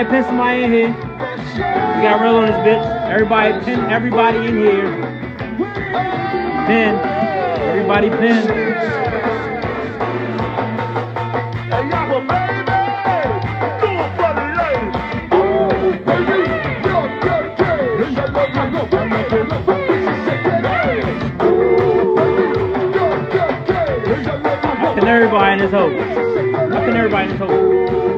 Everybody pin somebody in here. We got real on this bitch. Everybody pin everybody in here. Pin. Everybody pin. Everybody in this hole. Pin everybody in this hole.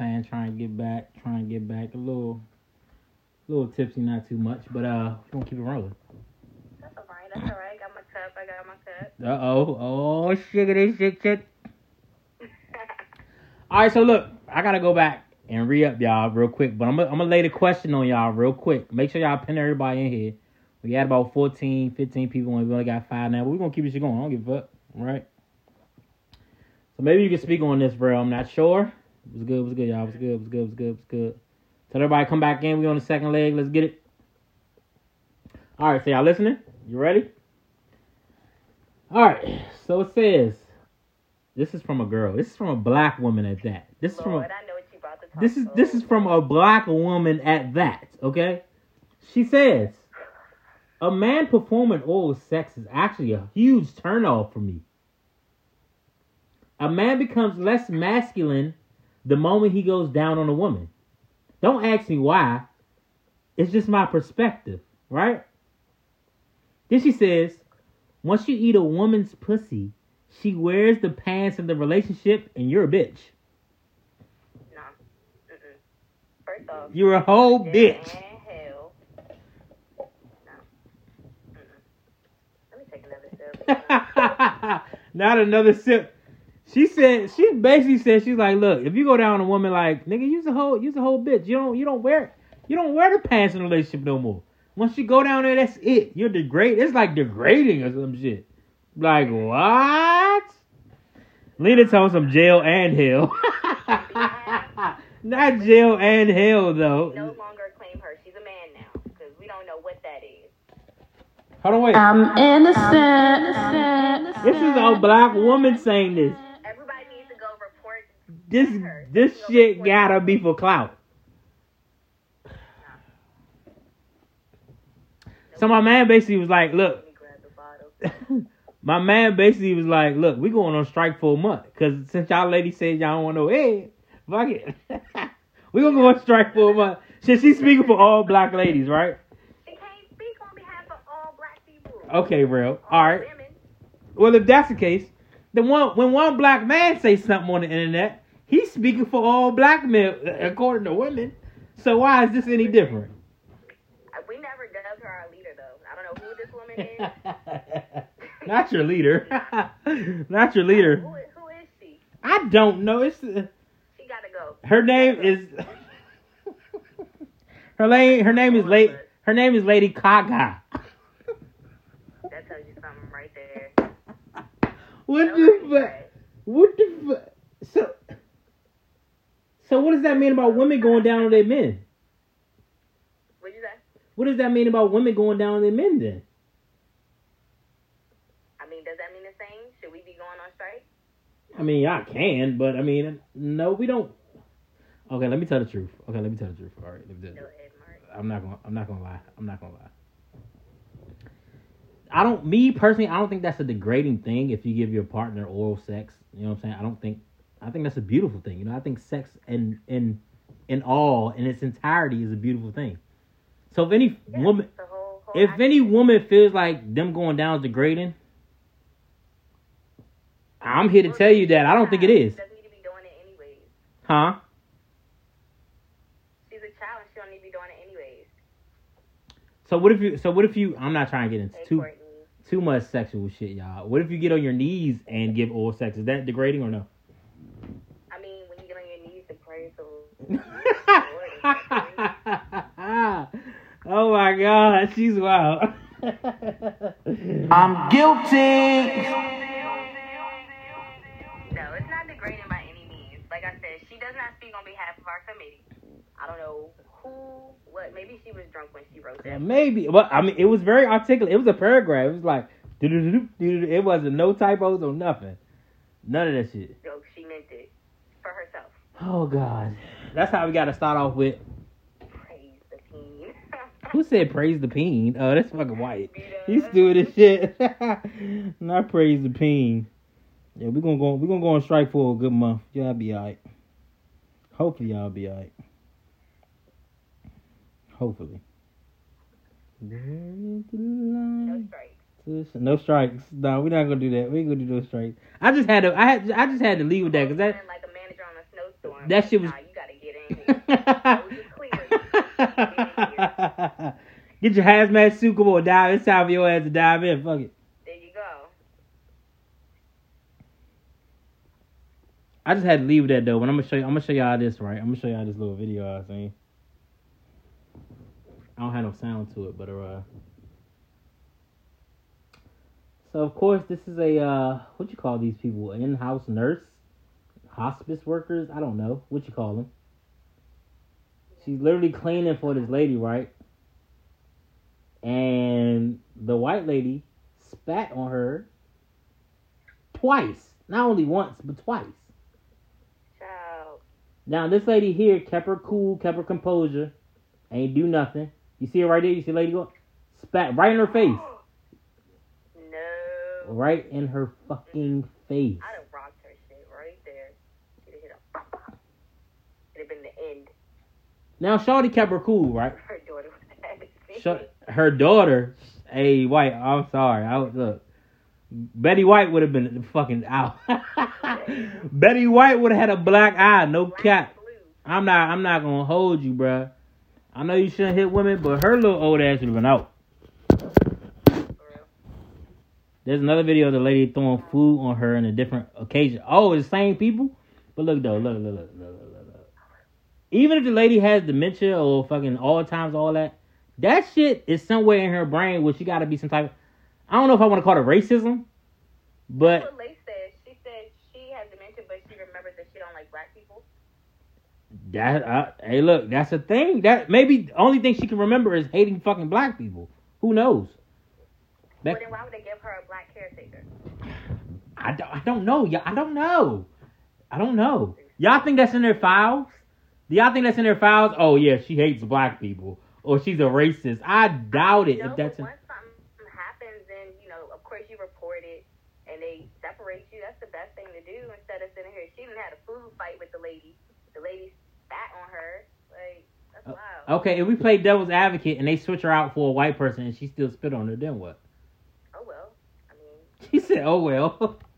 Saying? Trying to get back, trying to get back a little, little tipsy, not too much, but uh, we gonna keep it rolling. That's all right. That's all right. Got my cup. I got my cup. Uh oh, oh, shiggity, shit, shit. All right, so look, I gotta go back and re up y'all real quick, but I'm gonna I'm gonna lay the question on y'all real quick. Make sure y'all pin everybody in here. We had about 14, 15 people, and we only got five now, but we're gonna keep this shit going. I don't give a fuck, right? So maybe you can speak on this, bro. I'm not sure. Was good, was good, y'all. Was good, was good, was good, was good. Tell everybody come back in. We on the second leg. Let's get it. All right, so y'all listening? You ready? All right. So it says, this is from a girl. This is from a black woman at that. This is from a, I know what you about to talk this is this is from a black woman at that. Okay. She says, a man performing oral sex is actually a huge turnoff for me. A man becomes less masculine the moment he goes down on a woman. Don't ask me why. It's just my perspective, right? Then she says, once you eat a woman's pussy, she wears the pants in the relationship and you're a bitch. No. First off, You're a whole bitch. hell. No. Let me take another sip. Not another sip. She said she basically said she's like, look, if you go down on a woman like nigga, use a whole use a whole bitch. You don't you don't wear you don't wear the pants in a relationship no more. Once you go down there, that's it. You're degrade. It's like degrading or some shit. Like what? Lena told some jail and hell. Not jail and hell though. no longer claim her. She's a man now because we don't know what that is. Hold on, wait. I'm innocent. This is a black woman saying this. Everybody needs to go report. This her. this shit gotta be for clout. So my man basically was like, look, Let me grab the bottle. my man basically was like, look, we going on strike for a month. Cause since y'all ladies said y'all don't want no head, fuck it. we gonna go on strike for a month. Shit, she's speaking for all black ladies, right? Can't speak on behalf of all black people. Okay, real. All All right. Women. Well, if that's the case, then one when one black man say something on the internet, he's speaking for all black men, according to women. So why is this any different? We never dubbed her our leader, though. I don't know who this woman is. Not your leader. Not your leader. Who, who is she? I don't know. It's uh, She gotta go. her name is her name. Her name is late. Her name is Lady Gaga. That tells you something right there. What the fuck? What the fuck? So, so what does that mean about women going down on their men? What'd you say? What does that mean about women going down on their men then? I mean, does that mean the same? Should we be going on strike? I mean, I can, but I mean, no, we don't. Okay, let me tell the truth. Okay, let me tell the truth. All right, let me tell the truth. I'm not gonna. I'm not gonna lie. I'm not gonna lie. I don't. Me personally, I don't think that's a degrading thing if you give your partner oral sex. You know what I'm saying? I don't think. I think that's a beautiful thing. You know, I think sex and in in all in its entirety is a beautiful thing. So if any Yeah, woman, whole whole if any woman feels like them going down is degrading, I'm here to tell you that I don't think it is. She doesn't need to be doing it anyways. Huh? She's a child and she don't need to be doing it anyways. So what if you? So what if you? I'm not trying to get into Hey, too Courtney. too much sexual shit, y'all. What if you get on your knees and give oral sex? Is that degrading or no? I mean, when you get on your knees and pray, so oh my god, she's wild. I'm guilty. no, it's not degrading by any means. Like I said, she does not speak on behalf of our committee. I don't know who, what. Maybe she was drunk when she wrote Yeah, that. Maybe, but I mean, it was very articulate. It was a paragraph. It was like, it wasn't no typos or nothing. None of that shit. So she meant it for herself. Oh god, that's how we got to start off with. Praise the king. Who said praise the peen? Oh, that's fucking white. He's stupid as shit. Not praise the peen. Yeah, we're gonna go. We're gonna go on strike for a good month. Y'all be alright. Hopefully, y'all be alright. Hopefully. No strikes. No strikes. No, we're not gonna do that. We ain't gonna do no strikes. I just had to. I had. I just had to leave with that because that. Like a manager on a snowstorm. That shit was- Nah, you gotta get in here. Get your hazmat suit, come on, dive. It's time for your ass to dive in. Fuck it. There you go. I just had to leave that though. But I'm gonna show you. I'm gonna show y'all this right. I'm gonna show y'all this little video I seen. I don't have no sound to it, but uh. So of course this is a uh, what you call these people? An in-house nurse, hospice workers. I don't know what you call them. She's literally cleaning for this lady, right? And the white lady spat on her twice. Not only once, but twice. Child. Now this lady here kept her cool, kept her composure, ain't do nothing. You see her right there? You see the lady go spat right in her face. No. Right in her fucking face. I'd have rocked her shit right there. She'd have hit a pop pop. It'd have been the end. Now Shawty kept her cool, right? Her daughter was Sh- her daughter, hey White, I'm sorry. I was look. Betty White would have been fucking out. Betty White would have had a black eye, no cap. Blue. I'm not. I'm not gonna hold you, bruh. I know you shouldn't hit women, but her little old ass would have been out. There's another video of the lady throwing food on her in a different occasion. Oh, it's the same people. But look though, look, look, look, look, look. Even if the lady has dementia or fucking all times, all that, that shit is somewhere in her brain where she got to be some type. Of, I don't know if I want to call it racism, but what Lace said. She said she has dementia, but she remembers that she don't like black people. that. Uh, hey, look, that's a thing. That maybe the only thing she can remember is hating fucking black people. Who knows? That- Well, then why would they give her a black caretaker? I don't, I don't know. Yeah, I don't know. I don't know. Y'all think that's in their files? Do y'all think that's in their files? Oh yeah, she hates black people or she's a racist. I doubt it. No, if that's in, once something happens, then you know, of course, you report it, and they separate you. That's the best thing to do instead of sitting here. She didn't had a food fight with the lady. The lady spat on her. Like that's Oh, wild. okay, if we play devil's advocate and they switch her out for a white person and she still spit on her, then what? Oh well. I mean, She said, "Oh well."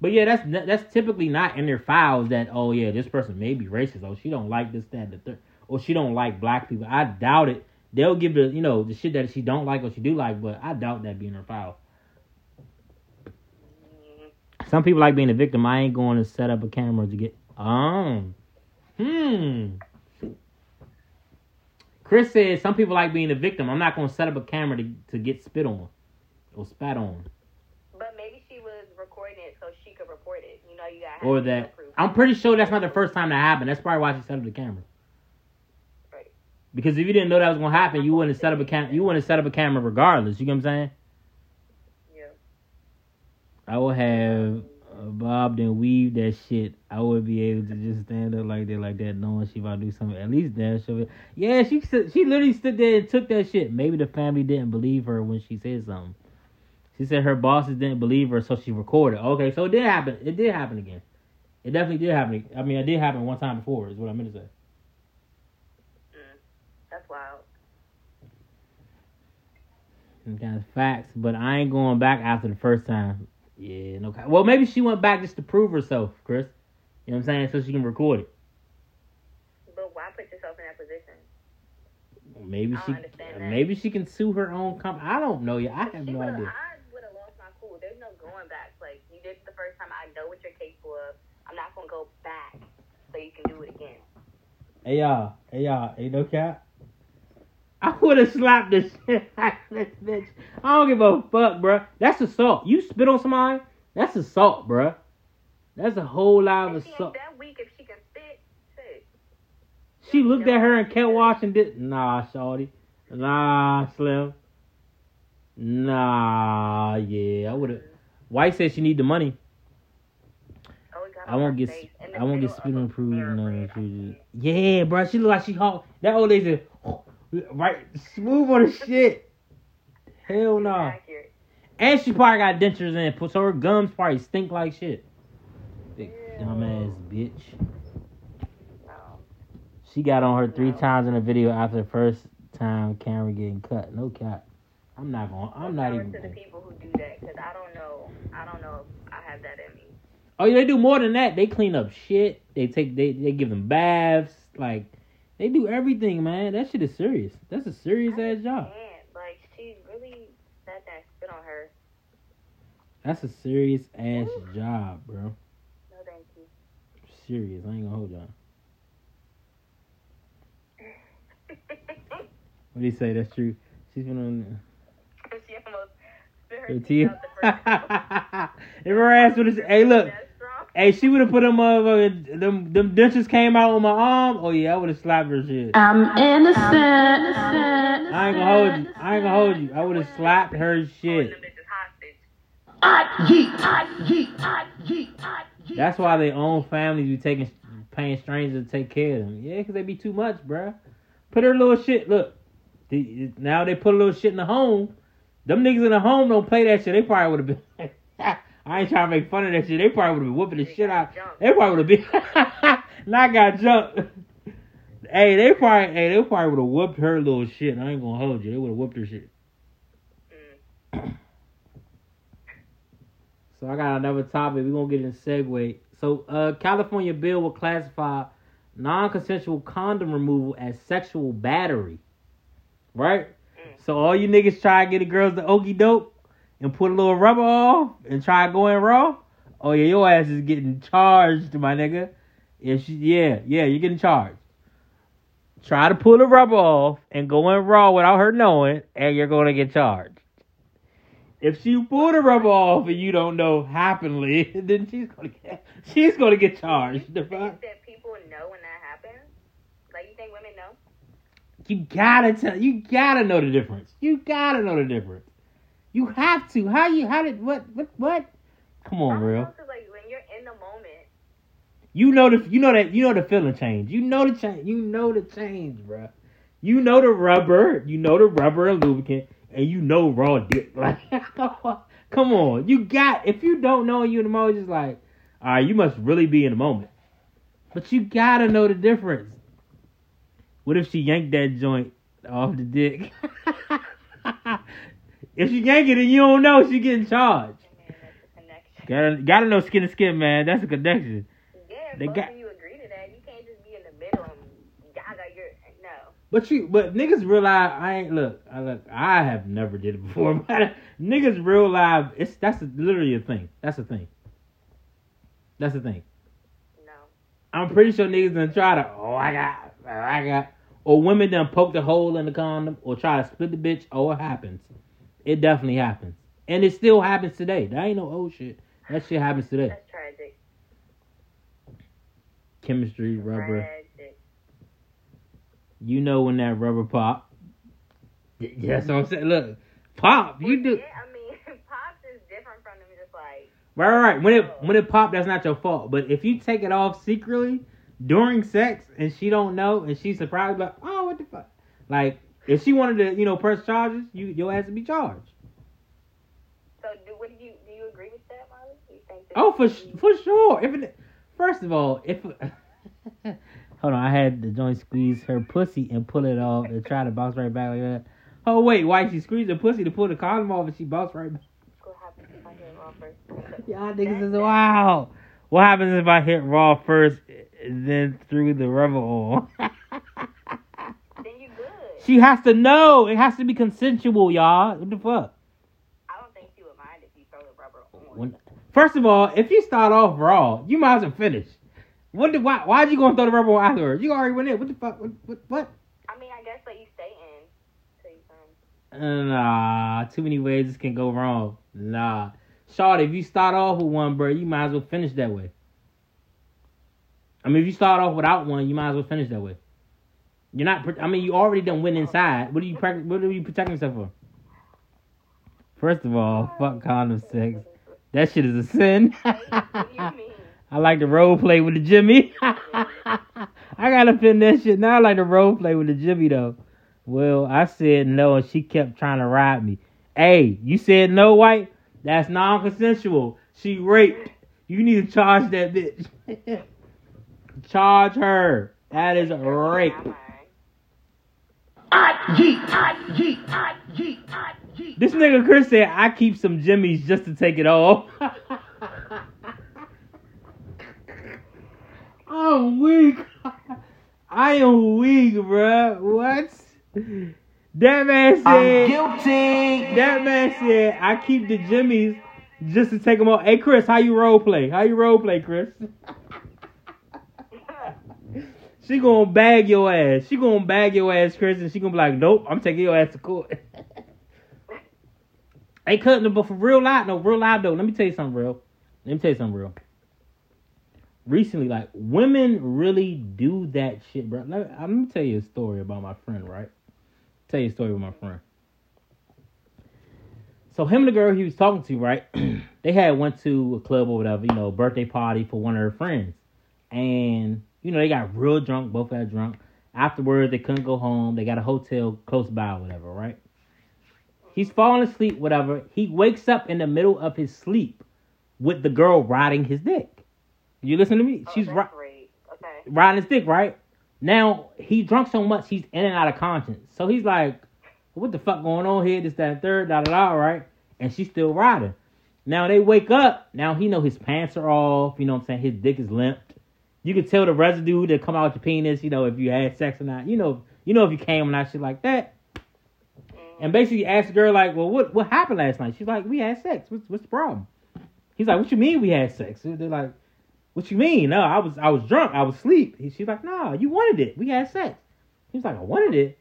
But yeah, that's that's typically not in their files. That oh yeah, this person may be racist. Oh, she don't like this, that, the third. Or she don't like black people. I doubt it. They'll give the you know the shit that she don't like or she do like, but I doubt that be in her file. Some people like being a victim. I ain't going to set up a camera to get. Um. Hmm. Chris says some people like being a victim. I'm not going to set up a camera to, to get spit on or spat on. but maybe she was recording it so she could report it. You know, you got Or that. I'm pretty sure that's not the first time that happened. That's probably why she set up the camera. Right. Because if you didn't know that was going to happen, you wouldn't set up a cam. You wouldn't set up a camera regardless. You get what I'm saying? Yeah. I would have bobbed and weaved that shit. I would be able to just stand up like that, like that, knowing she about to do something. At least that show. Yeah, she she literally stood there and took that shit. Maybe the family didn't believe her when she said something. She said her bosses didn't believe her, so she recorded. Okay, so it did happen. It did happen again. It definitely did happen. I mean, it did happen one time before. Is what I meant to say. Mm, that's wild. Kind of facts, but I ain't going back after the first time. Yeah, no. Well, maybe she went back just to prove herself, Chris. You know what I'm saying? So she can record it. But why put yourself in that position? Maybe she, don't understand that. maybe she can sue her own company. I don't know. Yeah, I have no idea. I would have lost my cool. There's no going back. Like you did it the first time. I know what you're capable of. I'm not gonna go back so you can do it again. Hey y'all, hey y'all, ain't no cap. I would have slapped the shit out of this bitch. I don't give a fuck, bruh. That's assault. You spit on somebody, that's assault, bruh. That's a whole lot of And she ain't assault. that weak if she can spit. Shit. She looked at her and kept watching. Did nah, shorty. Nah, Slim. Nah, yeah, I would have. White said she need the money. Oh, I won't get. face, I won't get spit on. No, no, she just, yeah, bro. She look like she hawk. That old lady said, oh, right, smooth on the shit. Hell no. Accurate. And she probably got dentures in, so her gums probably stink like shit. Big dumbass bitch. No. She got on her three No. times in the video after the first time camera getting cut. No cap. I'm not going. I'm not even. to the people who do that because I don't know. I don't know if I have that in me. Oh, yeah, they do more than that. They clean up shit. They take. They they give them baths. Like they do everything, man. That shit is serious. That's a serious I ass job. Like she really there and spit on her. That's a serious ass job, bro. No, thank you. Serious. I ain't gonna hold y'all. What do you say? That's true. She's been on. She almost spit her Her teeth teeth. out if her ass would have, hey, look, hey, she would have put them motherfuckers, them, them dentures came out on my arm. Oh yeah, I would have slapped her shit. I'm innocent. I ain't gonna hold you. I ain't gonna hold you. I would have slapped her shit. That's why they own families be taking, paying strangers to take care of them. Yeah, because they be too much, bruh. Put her little shit. Look, now they put a little shit in the home. Them niggas in the home don't play that shit. They probably would have been. I ain't trying to make fun of that shit. They probably would have been whooping the They shit out. jumped. They probably would have been. not got jumped. hey, they probably. Hey, they probably would have whooped her little shit. I ain't gonna hold you. They would have whooped her shit. Mm. So I got another topic. We're gonna get in segue. So uh California bill will classify non-consensual condom removal as sexual battery. Right? So all you niggas try to get the girls the okey doke and put a little rubber off and try going raw. Oh yeah, your ass is getting charged, my nigga. Yeah, she, yeah, yeah, you're getting charged. Try to pull the rubber off and go in raw without her knowing, and you're gonna get charged. If she pull the rubber off and you don't know happily, then she's gonna get she's gonna get charged. The that people know when that happens? Like you think women know? You gotta tell you gotta know the difference. You gotta know the difference. You have to. How you how did what what what? Come on, know, like when you're in the moment, You know the you know that you know the feeling change. You know the change. You know the change, bro. You know the rubber. You know the rubber and lubricant, and you know raw dick. Like, come on. You got if you don't know you in the moment, just like, all right, you must really be in the moment. But you gotta know the difference. What if she yanked that joint off the dick? if she yank it and you don't know, she getting charged. man, that's a connection. Gotta gotta know skin to skin, man. That's a connection. Yeah, They both got- of you agree to that. You can't just be in the middle and gaga your no. But you, but niggas realize I ain't look. I look. I have never did it before, but niggas realize it's that's literally a thing. That's a thing. That's the thing. No. I'm pretty sure niggas gonna try to. Oh, I got. oh, I got. Or women done poke the hole in the condom, or try to split the bitch. Oh, it happens. It definitely happens, and it still happens today. That ain't no old shit. That shit happens today. That's tragic. Chemistry, rubber. Tragic. You know when that rubber pop. That's what I'm saying. Look, pop. You do. Yeah, I mean, pops is different from them. Just like Right, right, right. When it oh. when it pop, that's not your fault. But if you take it off secretly during sex and she don't know and she's surprised, like, oh, what the fuck? Like, if she wanted to, you know, press charges, you your ass to be charged. so. Do what do you do? You agree with that, Molly? You think that Oh, for you- for sure. If it, first of all, if hold on, I had the joint squeeze her pussy and pull it off and try to bounce right back like that. Oh wait, why she squeezed her pussy to pull the condom off and she bounced right back. What happens if I hit raw first? Y'all niggas is wow. What happens if I hit raw first, then threw the rubber on? Then you good. she has to know. It has to be consensual, y'all. What the fuck? I don't think she would mind if you throw the rubber on. When, first of all, if you start off raw, you might as well finish. What? The, why? Why'd you gonna throw the rubber on afterwards? You already went in. What the fuck? What? What? what? I mean, I guess let you stay in till you come. Nah, too many ways this can go wrong. Nah. Shawty, if you start off with one, bro, you might as well finish that way. I mean, if you start off without one, you might as well finish that way. You're not. I mean, you already done went inside. What are you? What are you protecting yourself for? First of all, fuck condom sex. That shit is a sin. What do you mean? I like to role play with the Jimmy. I gotta pin that shit. Now I like to role play with the Jimmy though. Well, I said no, and she kept trying to ride me. Hey, you said no, white? That's non-consensual. She raped. You need to charge that bitch. charge her. That is rape. I yeet, I yeet, I yeet, I yeet. This nigga Chris said I keep some jimmies just to take it off. I'm weak. I am weak, bruh. What? That man I'm said. guilty. That man said I keep the jimmies just to take them off. Hey Chris, how you role play? How you role play, Chris? she gonna bag your ass. She gonna bag your ass, Chris, and she gonna be like, "Nope, I'm taking your ass to court." hey, cutting them, but for real life, no, real life though. Let me tell you something real. Let me tell you something real. Recently, like women really do that shit, bro. Let, uh, let me tell you a story about my friend, right? Tell you a story with my friend. So him and the girl he was talking to, right? they had went to a club or whatever, you know, birthday party for one of her friends, and you know they got real drunk. Both got drunk. Afterwards, they couldn't go home. They got a hotel close by, or whatever, right? He's falling asleep, whatever. He wakes up in the middle of his sleep with the girl riding his dick. You listen to me? Oh, She's ri- Okay. riding his dick, right? Now he drunk so much he's in and out of conscience. So he's like, "What the fuck going on here? This, that, and third, da da da." Right? And she's still riding. Now they wake up. Now he know his pants are off. You know what I'm saying? His dick is limped. You can tell the residue that come out your penis. You know if you had sex or not. You know, you know if you came or not, shit like that. And basically asked the girl like, "Well, what what happened last night?" She's like, "We had sex. What's what's the problem?" He's like, "What you mean we had sex?" They're like, "What you mean? No, I was I was drunk. I was asleep." He- She's like, "Nah, you wanted it. We had sex." He's like, "I wanted it."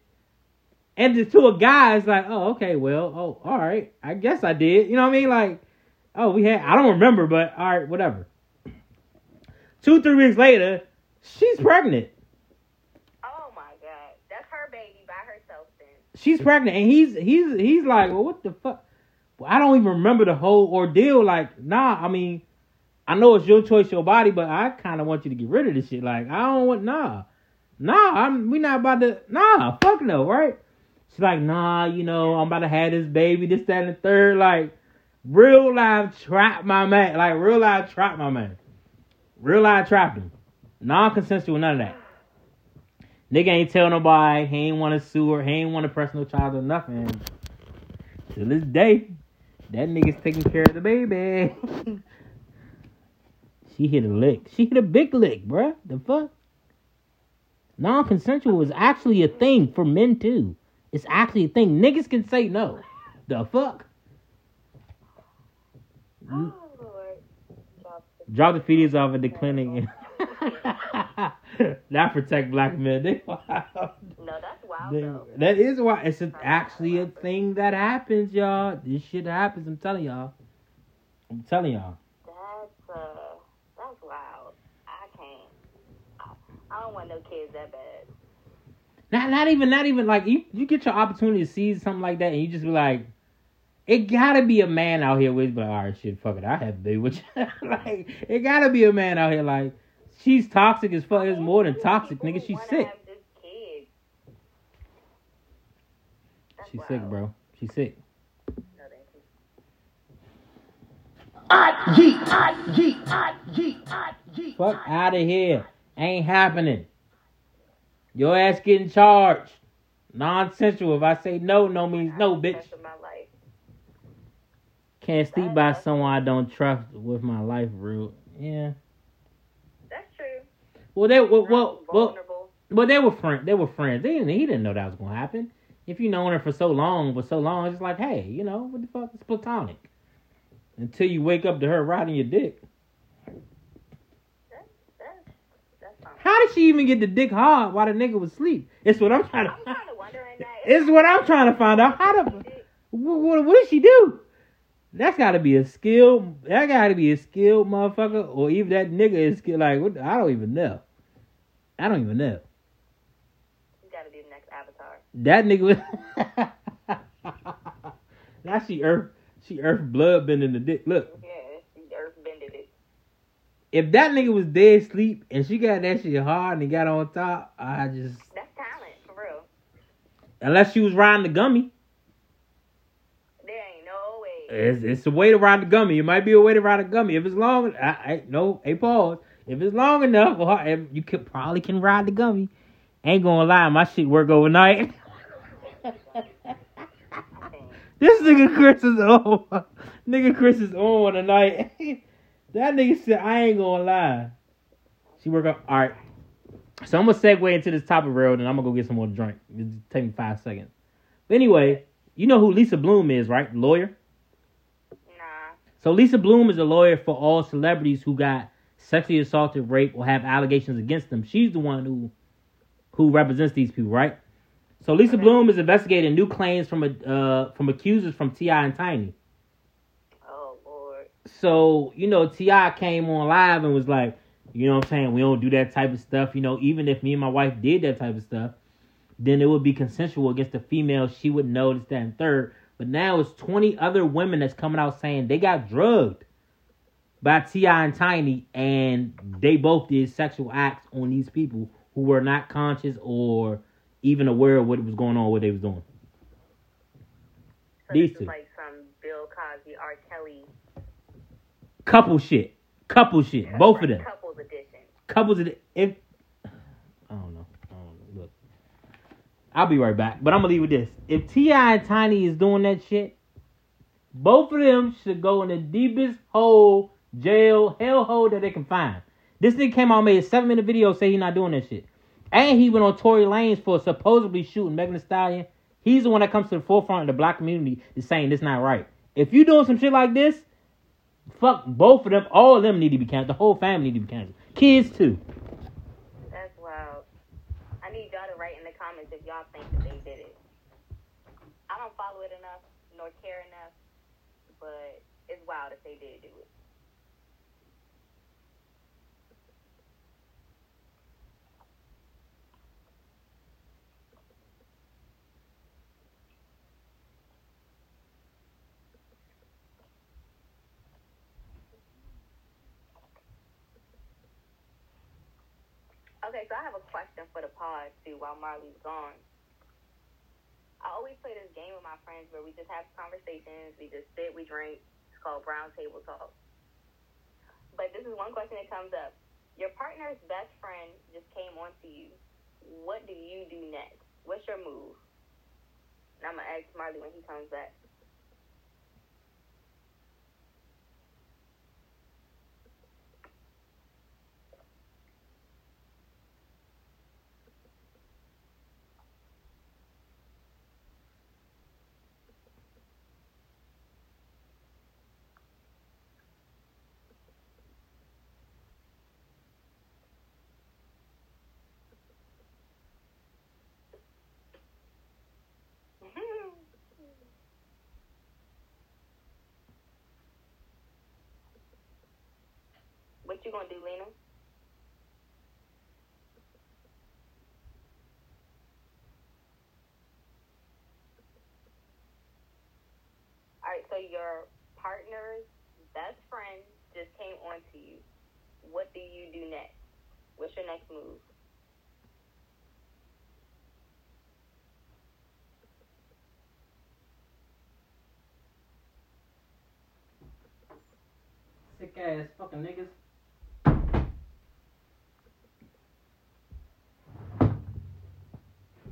And the two guys like, "Oh, okay, well, oh, all right. I guess I did." You know what I mean? Like, oh, we had. I don't remember, but all right, whatever. Two three weeks later, she's pregnant. Oh my god, that's her baby by herself. Then. She's pregnant and he's he's he's like well what the fuck? Well, i don't even remember the whole ordeal. Like nah i mean i know it's your choice your body but i kind of want you to get rid of this shit. Like i don't want nah. Nah i'm we not about to nah fuck no right? She's like nah you know i'm about to have this baby this that and the third. Like real life trap my man like real life trap my man real life trapped him non-consensual none of that Nigga ain't tell nobody. He ain't want to sue her. He ain't want to press no charge or nothing. To this day, that nigga's taking care of the baby. she hit a lick. She hit a big lick, bruh. The fuck? Non-consensual is actually a thing for men too. It's actually a thing. Niggas can say no. The fuck? Oh, Drop the- fetus off at the clinic. Not protect black men. They wild. No, that's wild They- though. that is why it's a, actually a thing that happens, y'all. This shit happens. I'm telling y'all. I'm telling y'all. That's uh, that's wild. I can't. I, I don't want no kids that bad. Not not even not even like you you get your opportunity to see something like that and you just be like, it gotta be a man out here with, but all right, shit, fuck it, I have to be with you. like it gotta be a man out here like she's toxic as fuck. It's more than toxic, nigga. She's sick. have this kid. That's She's sick, bro. She's sick. No, thank you. I yeet, I yeet, I yeet, I yeet. Fuck out of here. Ain't happening. Your ass getting charged. Non-sensual. If I say no, no means no, Have bitch. sex with my life. Can't sleep by someone I don't trust with my life, real. Yeah. That's true. Well, they well well well, vulnerable. well they were friends. They were friends. They didn't. He didn't know that was gonna happen. If you known her for so long, for so long, it's just like, hey, you know, what the fuck? It's platonic. Until you wake up to her riding your dick. That's that's that's. How did she even get the dick hard while the nigga was asleep? It's what I'm trying to. I'm kind of wondering that. It's what I'm trying to find out. How the what, what, what did she do? That's got to be a skill. That got to be a skilled motherfucker, or even that nigga is skilled. Like what, I don't even know. I don't even know. You gotta be the next avatar. That nigga was. now she earth. She earth blood bending the dick. Look, Yeah, the earth bended it. if that nigga was dead asleep and she got that shit hard and he got on top, I just That's talent, for real. unless she was riding the gummy. There ain't no way. It's, it's a way to ride the gummy. It might be a way to ride a gummy. If it's long, I, I no, hey, pause. If it's long enough, if you could probably can ride the gummy. Ain't gonna lie, my shit work overnight. this nigga Chris is on. nigga Chris is on tonight. that nigga said, I ain't gonna lie. She work up. All right. So I'm gonna segue into this topic road, and I'm gonna go get some more drink. It take me five seconds. But anyway, you know who Lisa Bloom is, right? Lawyer. So Lisa Bloom is a lawyer for all celebrities who got sexually assaulted, raped, or have allegations against them. She's the one who who represents these people, right? So Lisa Okay. Bloom is investigating new claims from a uh, from accusers from T.I. and Tiny. Oh lord. So you know T.I. came on live and was like, you know what I'm saying, we don't do that type of stuff. You know, even if me and my wife did that type of stuff, then it would be consensual against the female. She would notice that and third. But now it's 20 other women that's coming out saying they got drugged by T.I. and Tiny, and they both did sexual acts on these people who were not conscious or even aware of what was going on, what they was doing. So These this two. is like some Bill Cosby, R. Kelly. Couple shit, couple shit, both like of them. Couples edition. couples of the, if I don't know. I don't know. Look. I'll be right back. But I'm gonna leave with this. If T.I. and Tiny is doing that shit, both of them should go in the deepest hole, jail, hell hole that they can find. This nigga came out made a seven minute video saying he's not doing that shit. And he went on Tory Lanez for supposedly shooting Megan Thee Stallion. He's the one that comes to the forefront of the black community is saying this not right. If you doing some shit like this, fuck both of them. All of them need to be canceled. The whole family need to be canceled. Kids too. That's wild. I need y'all to write in the comments if y'all think that they did it. I don't follow it enough nor care enough, but it's wild if they did do it. Okay, so I have a question for the pod too while Marley's gone. I always play this game with my friends where we just have conversations, we just sit, we drink. It's called Brown Table Talk. But this is one question that comes up. Your partner's best friend just came on to you. What do you do next? What's your move? And I'm gonna ask Marley when he comes back. What you gonna do, Lena? All right, so your partner's best friend just came on to you. What do you do next? What's your next move? Sick ass fucking niggas.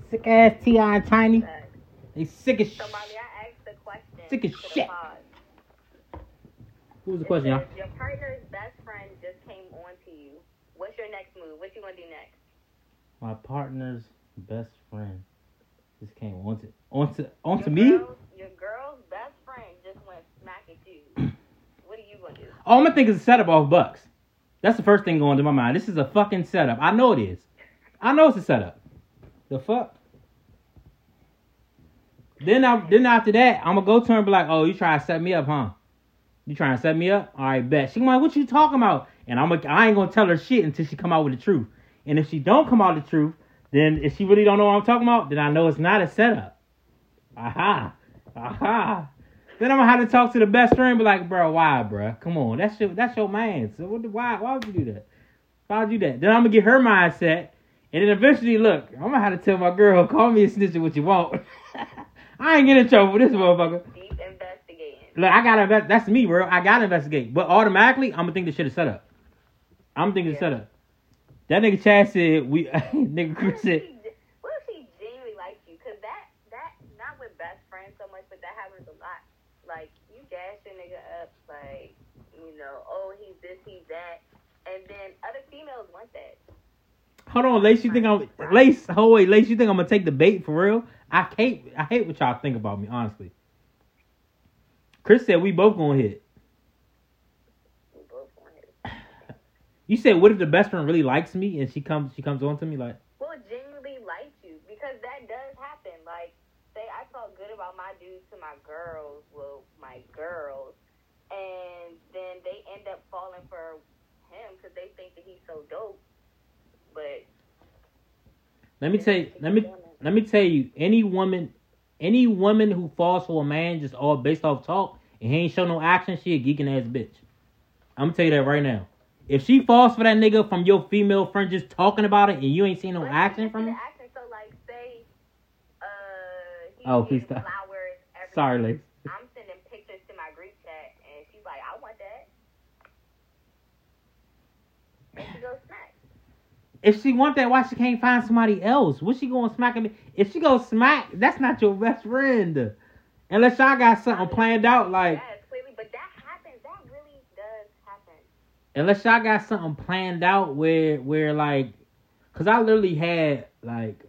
Sick ass T.I. and Tiny. Facts. They sick as So, shit. Molly, I asked the question. Sick as shit. pod. What was the It question, y'all? Your partner's best friend just came on to you. What's your next move? What you gonna do next? My partner's best friend just came onto onto onto your me. Girl's, your girl's best friend just went smack at you. what are you gonna do? All I'm gonna think is a setup off Bucks. That's the first thing going to my mind. This is a fucking setup. I know it is. I know it's a setup. The fuck. Then I then after that, I'm gonna go to her and be like, "Oh, you trying to set me up, huh? You trying to set me up? All right, bet." She like, "What you talking about?" And I'm like, I ain't gonna tell her shit until she come out with the truth. And if she don't come out with the truth, then if she really don't know what I'm talking about, then I know it's not a setup. Aha, aha. Then I'm gonna have to talk to the best friend, and be like, bro, why, bro? Come on, that's your that's your man. So what? Why? Why would you do that? Why would you do that? Then I'm gonna get her mindset, and then eventually, look, I'm gonna have to tell my girl, call me a snitch what you want. I ain't getting in trouble for this motherfucker. Deep investigating. Look, I gotta invest. That's me, bro. I gotta investigate. But automatically, I'm gonna think this shit is set up. I'm thinking it's set up. That nigga Chad said we. nigga Chris said. what if she genuinely likes you? Cause that that not with best friends so much, but that happens a lot. Like you gas your nigga up, like you know, oh he's this, he's that, and then other females want that. Hold on, Lace. You think I'm Lace? Hold wait, Lace. You think I'm gonna take the bait for real? I hate. I hate what y'all think about me. Honestly. Chris said we both gonna hit. You said, what if the best friend really likes me and she comes? She comes on to me like, Well, genuinely like you because that does happen. Like, say I talk good about my dudes to my girls, well, my girls, and then they end up falling for him because they think that he's so dope. But let me tell you. Let me let me tell you. Any woman, any woman who falls for a man just all based off talk and he ain't show no action, she a geeking ass bitch. I'm gonna tell you that right now. If she falls for that nigga from your female friend just talking about it and you ain't seen no action from him, action, so like, say, uh, he Oh, stop. flowers. Every sorry, Lace. I'm sending pictures to my group chat, and she's like, I want that. And she goes. If she want that, why she can't find somebody else? What she going to smack me? If she go smack, that's not your best friend. Unless y'all got something planned out, like yes, clearly, but that happens. That really does happen. unless y'all got something planned out where where like, cause I literally had like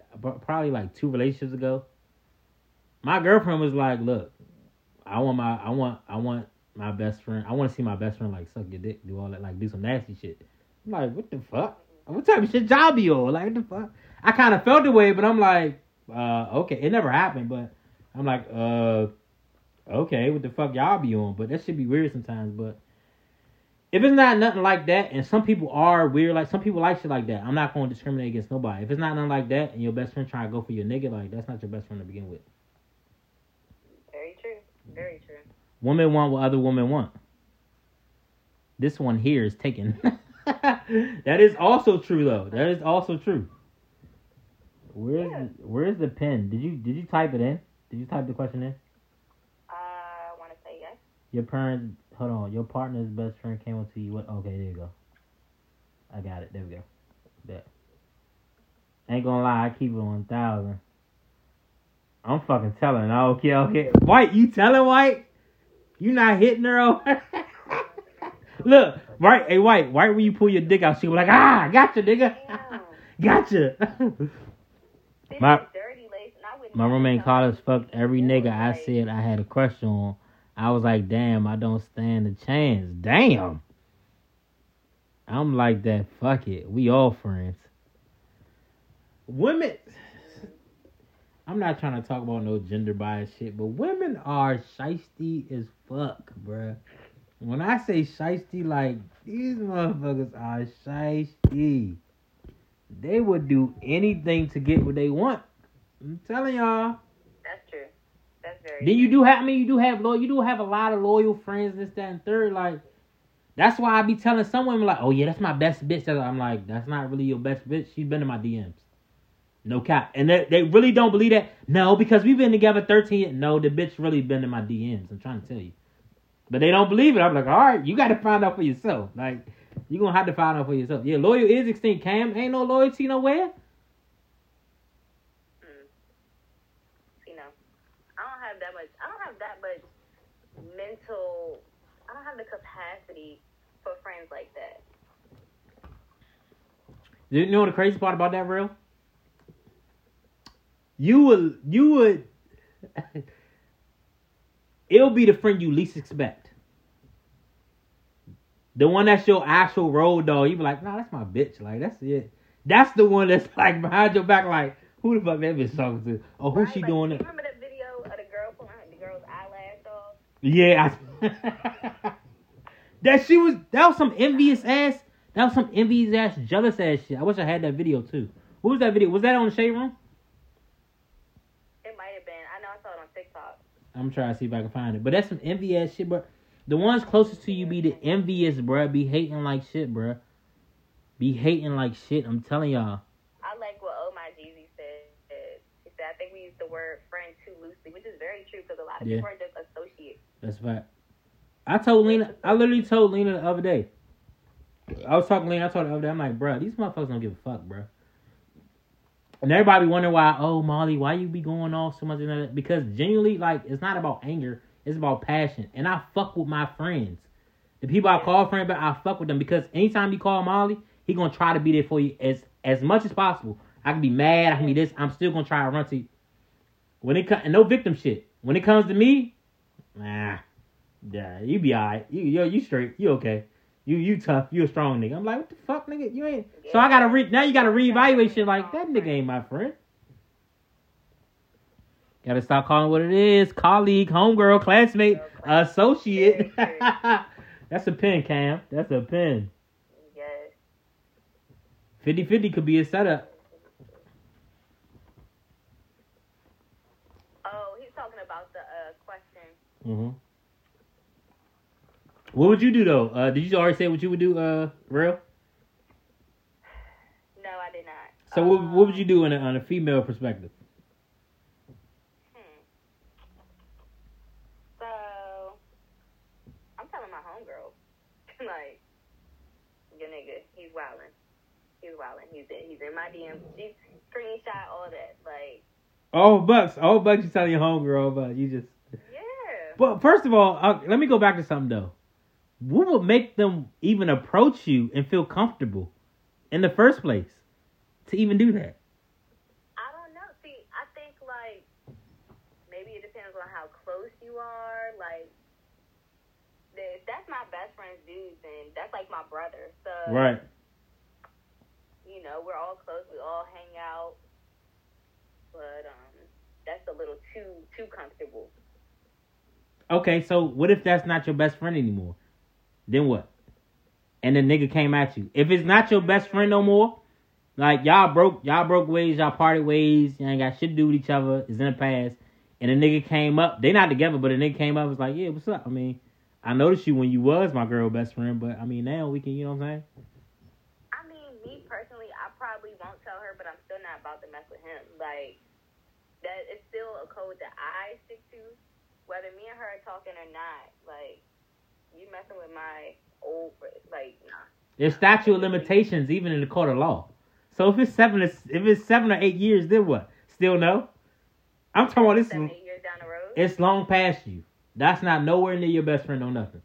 probably like two relationships ago. My girlfriend was like, "Look, I want my I want I want my best friend. I want to see my best friend like suck your dick, do all that, like do some nasty shit." I'm like, "What the fuck? What type of shit y'all be on? Like, the fuck?" I kind of felt the way, but I'm like, uh, okay, it never happened, but I'm like, uh, okay, what the fuck y'all be on? But that should be weird sometimes, but if it's not nothing like that, and some people are weird, like some people like shit like that, I'm not going to discriminate against nobody. If it's not nothing like that, and your best friend trying to go for your nigga, like that's not your best friend to begin with. Very true. Very true. Women want what other women want. This one here is taken. that is also true, though. That is also true. Where's Yeah. the, where's the pen? Did you did you type it in? Did you type the question in? Uh, I want to say yes. Your parents, hold on. Your partner's best friend came up to you. What? Okay, there you go. I got it. There we go. Bet. Ain't gonna lie, I keep it one thousand. I'm fucking telling. Okay, okay. White, you telling White? You not hitting her over? Look, right, hey White, right when you pull your dick out, she was like, ah, gotcha, nigga. Gotcha. My- is dirty lace, and I wouldn't My roommate no- Carlos fucked every nigga I said I had a crush on. I was like, damn, I don't stand a chance. Damn. I'm like that. Fuck it. We all friends. Women. I'm not trying to talk about no gender bias shit, but women are shisty as fuck, bruh. When I say shisty, like these motherfuckers are shisty. They would do anything to get what they want. I'm telling y'all. That's true. That's very. Then you do have I mean you do have loyal you do have a lot of loyal friends, this, that, and third. Like that's why I be telling some women like, oh yeah, that's my best bitch. I'm like, that's not really your best bitch. She's been in my DMs. No cap. And they, they really don't believe that. No, because we've been together 13 years. No, the bitch really been in my DMs. I'm trying to tell you. But they don't believe it. I'm like, all right, you got to find out for yourself. Like, you're going to have to find out for yourself. Yeah, loyal is extinct, Cam. Ain't no loyalty nowhere. Hmm. You know, I don't have that much. I don't have that much mental. I don't have the capacity for friends like that. You know the crazy part about that, real? You would, you would, It'll be the friend you least expect. The one that's your actual road dog. You be like, nah, that's my bitch. Like that's it. That's the one that's like behind your back. Like who the fuck that bitch talking to? Oh, who's Right? she Like, doing you it? Remember that video of the girl pulling the girl's eyelash off? Yeah. I- that she was. That was some envious ass. That was some envious ass, jealous ass shit. I wish I had that video too. What was that video? Was that on the shade room? It might have been. I know I saw it on TikTok. I'm trying to see if I can find it. But that's some envy ass shit, bro. The ones closest to you be the envious, bro. Be hating like shit, bro. Be hating like shit. I'm telling y'all. I like what Oh My Jeezy said. He said, I think we use the word friend too loosely, which is very true because a lot of Yeah. people are just associates. That's fact. I told Lena. I literally told Lena the other day. I was talking to Lena. I told her the other day. I'm like, bro, these motherfuckers don't give a fuck, bruh. And everybody wondering why. Oh, Molly, why you be going off so much? And that? Because genuinely, like, it's not about anger. It's about passion. And I fuck with my friends. The people I call friends, but I fuck with them because anytime you call Molly, he gonna try to be there for you as as much as possible. I can be mad. I can be this. I'm still gonna try to run to you. When it comes, and no victim shit. When it comes to me, nah, yeah, you be alright. You yo, you straight. You okay. You you tough. You a strong nigga. I'm like, what the fuck, nigga? You ain't. So I gotta re now. You gotta reevaluate shit. Like that nigga ain't my friend. Gotta stop calling what it is. Colleague, homegirl, classmate, associate. That's a pen, Cam. That's a pen. Yes. 50-50 could be a setup. Oh, he's talking about the uh, question. hmm What would you do though? Uh, did you already say what you would do, uh, real? No, I did not. So what, what would Um, you do in a, on a female perspective? Hmm. So, I'm telling my homegirl, like, your nigga, he's wildin'. He's wildin'. He's in, he's in my DM. She screenshot all that. Like, Oh, bucks. Oh, bucks. You telling your homegirl about you just. yeah. But first of all, uh, let me go back to something though. What would make them even approach you and feel comfortable in the first place to even do that? I don't know. See, I think like maybe it depends on how close you are. Like, if that's my best friend's dude, then that's like my brother. So, Right. you know, we're all close. We all hang out. But um, that's a little too too comfortable. Okay, so what if that's not your best friend anymore? Then what? And the nigga came at you. If it's not your best friend no more, like y'all broke y'all broke ways, y'all parted ways, you ain't got shit to do with each other, it's in the past. And the nigga came up, they not together, but the nigga came up was like, Yeah, what's up? I mean, I noticed you when you was my girl best friend, but I mean now we can you know what I'm saying? I mean, me personally, I probably won't tell her, but I'm still not about to mess with him. Like that, it's still a code that I stick to, whether me and her are talking or not. Like you messing with my old, like nah. There's statute of limitations even in the court of law. So if it's seven if it's seven or eight years, then what? Still no? I'm talking about this Seven, eight years down the road. it's long past you. That's not nowhere near your best friend or nothing.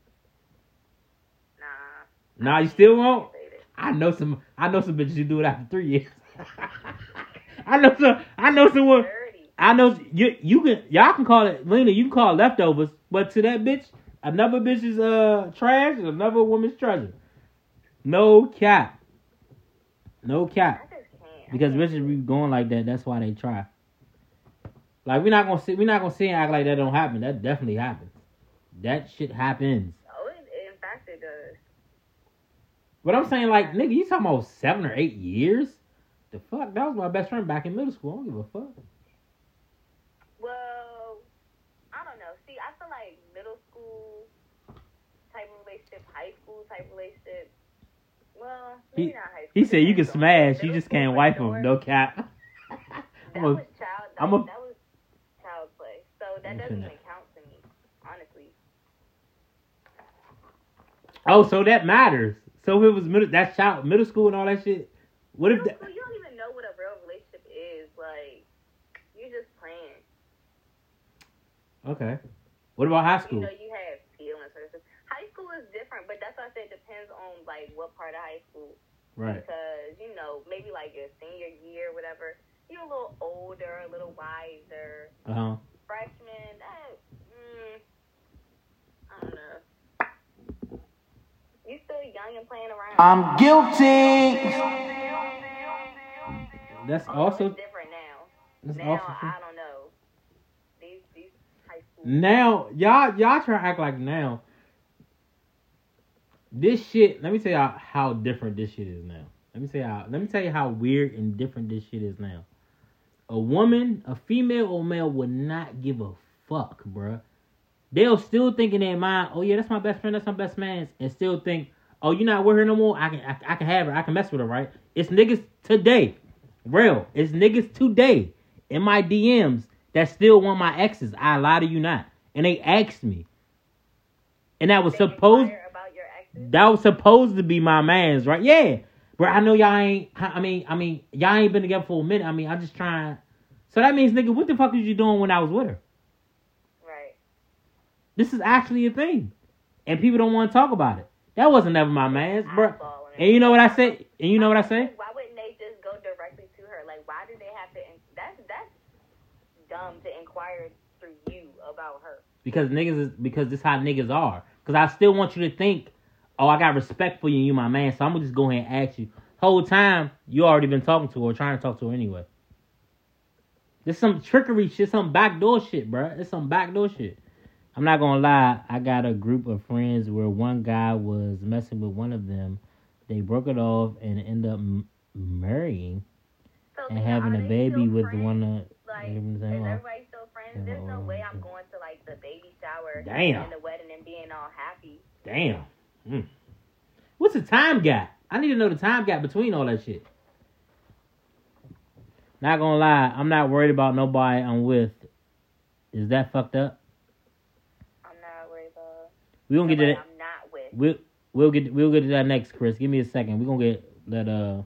nah. Nah, you still won't? I know some I know some bitches who do it after three years. I know some I know someone I know you you can y'all can call it Lena, you can call it leftovers, but to that bitch, another bitch is uh trash and another woman's treasure. No cap. No cap. just can't. I Because bitches be going like that, that's why they try. Like we're not gonna see we're not gonna see and act like that don't happen. That definitely happens. That shit happens. Oh, it, in fact, it does. But I'm saying like nigga, you talking about seven or eight years? The fuck? That was my best friend back in middle school. I don't give a fuck. Well, I don't know. See, I feel like middle school type of relationship, high school type relationship. Well, maybe He- not high school. He said you can smash, you just can't wipe him. No cap. That I'm a- was child. That, I'm a- that was child play. So that doesn't even count to me, honestly. oh, so that matters. So if it was middle, that's child middle school and all that shit. What if that? you don't even know what a real relationship is. Like, you're just playing. Okay. What about high You school? know, you have feelings is different, but that's why I said it depends on like what part of high school. Right. Because you know maybe like your senior year, whatever. You're a little older, a little wiser. Uh huh. Freshman, that, mm, I don't know. You still young and playing around. I'm guilty. That's Although also it's different now. that's now also true. I don't know. These these high school. Now, y'all, y'all try to act like now. This shit. Let me tell y'all how different this shit is now. Let me tell how. Let me tell you how weird and different this shit is now. A woman, a female or male, would not give a fuck, bruh. They'll still think in their mind, oh yeah, that's my best friend, that's my best man, and still think, oh, you're not with her no more. I can, I, I can have her, I can mess with her, right? It's niggas today, real. It's niggas today in my DMs that still want my exes. I lie to you not, and they asked me, and that was supposed inquire about your exes. That was supposed to be my man's, right? Yeah. But I know y'all ain't I mean, I mean, y'all ain't been together for a minute. I mean, I'm just trying So that means nigga, what the fuck was you doing when I was with her? Right. This is actually a thing. And people don't want to talk about it. That wasn't ever my man's, bro. And you know what I say? And you know what I say? Why wouldn't they just go directly to her? Like, why do they have to? In- that's that's dumb to inquire through you about her. Because niggas is because this how niggas are. Cause I still want you to think, oh, I got respect for you and you my man, so I'm gonna just go ahead and ask you. Whole time you already been talking to her or trying to talk to her anyway. This some trickery shit, some backdoor shit, bro. It's some backdoor shit. I'm not gonna lie, I got a group of friends where one guy was messing with one of them. They broke it off and ended up m- marrying So and having a baby with friends? one of Like, is the same off. everybody still friends? There's no way I'm going to like the baby shower Damn. and the wedding and being all happy. Damn. Mm. What's the time gap? I need to know the time gap between all that shit. Not gonna lie, I'm not worried about nobody I'm with. Is that fucked up? I'm not worried about. We gonna get to that. I'm not with. We'll we'll get we'll get to that next, Chris. Give me a second. We're gonna get that uh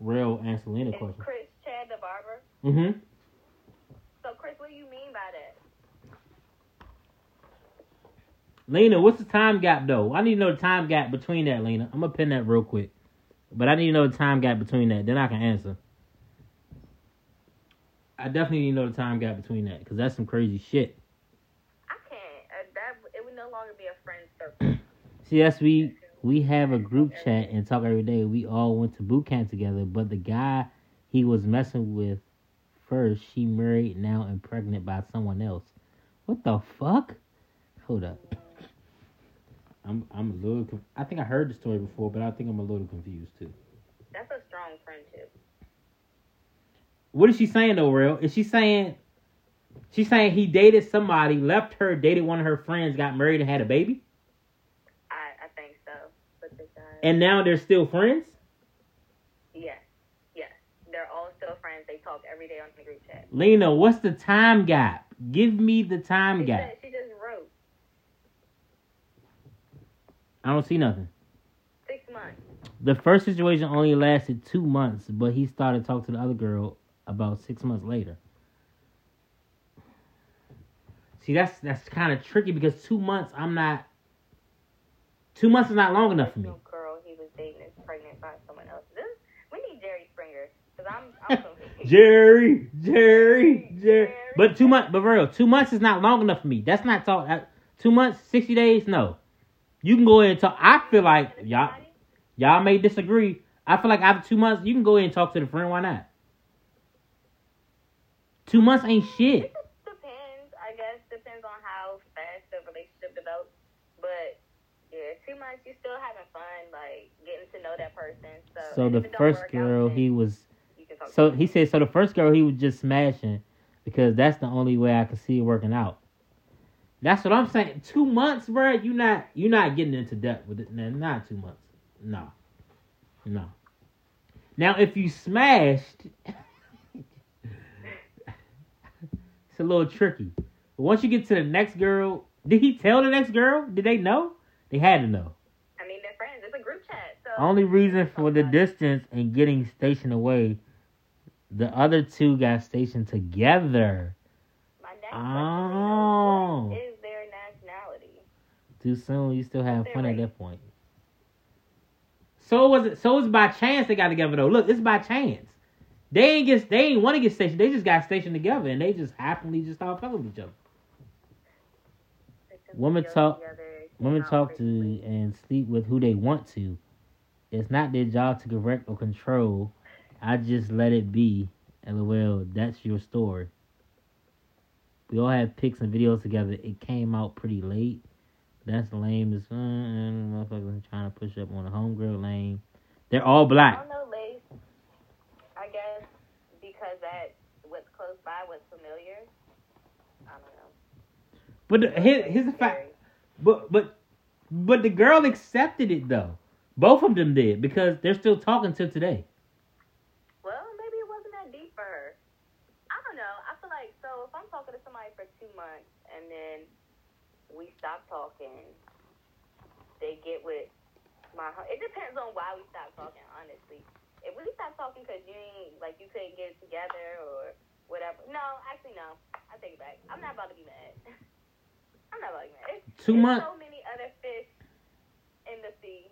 real Angelina question. Chris Chad the barber? Mm-hmm. So Chris, what do you mean by that? Lena, what's the time gap though? I need to know the time gap between that, Lena. I'm gonna pin that real quick. But I need to know the time gap between that. Then I can answer. I definitely need to know the time gap between that because that's some crazy shit. I can't. Uh, that it would no longer be a friend circle. See, that's we we have a group chat and talk every day. We all went to boot camp together, but the guy he was messing with first, she married now and pregnant by someone else. What the fuck? Hold up. I'm I'm a little. Conf- I think I heard the story before, but I think I'm a little confused too. That's a strong friendship. What is she saying though, real? Is she saying she's saying he dated somebody, left her, dated one of her friends, got married and had a baby, I I think so. But this guy. and now they're still friends? Yes, yes. They're all still friends. They talk every day on the group chat. Lena, what's the time gap? Give me the time She, gap. said, she just wrote I don't see nothing. six months. The first situation only lasted two months, but he started talking to the other girl about six months later. See, that's that's kind of tricky because two months, I'm not. Two months is not long enough for me. Girl he was dating is pregnant by someone else. This we need Jerry Springer because I'm I'm confused. Jerry, Jerry, Jerry. But two months, but real, two months is not long enough for me. That's not talk. Two months, sixty days, no. You can go ahead and talk. I feel like y'all, y'all may disagree. I feel like after two months, you can go ahead and talk to the friend. Why not? Two months ain't shit. It depends. I guess depends on how fast the relationship develops. But yeah, two months you still having fun, like getting to know that person. So, So the if it don't first work out, girl, he was. you can talk So he said. So the first girl, he was just smashing because that's the only way I could see it working out. That's what I'm saying. Two months, bro. You not you not getting into debt with it. Nah, not two months. No, no. Now if you smashed, it's a little tricky. But once you get to the next girl, did he tell the next girl? Did they know? They had to know. I mean, they're friends. It's a group chat. So Only reason for the distance and getting stationed away, the other two got stationed together My next Oh. is, their nationality? too soon. You still have fun at that point. So was it? So it's by chance they got together though. Look, it's by chance. They ain't get. They ain't want to get stationed. They just got stationed together, and they just happily just started fucking with each other. Women talk- together, Women talk to and sleep with who they want to. It's not their job to correct or control. I just let it be. LOL. That's your story. We all have pics and videos together. It came out pretty late. That's lame as fun. And motherfuckers trying to push up on the homegirl lane. They're all black. I don't know, Lace. I guess because that what's close by, what's familiar. I don't know. But the, here, here's the fact. But but but the girl accepted it though. Both of them did because they're still talking till today. Well, maybe it wasn't that deep for her. I don't know. I feel like so if I'm talking to somebody for two months and then we stop talking, they get with my. It depends on why we stop talking. Honestly, if we stop talking because you ain't like you couldn't get it together or whatever. No, actually no. I take it back. I'm not about to be mad. I'm not about to be mad. It's, Two months. So many other fish in the sea.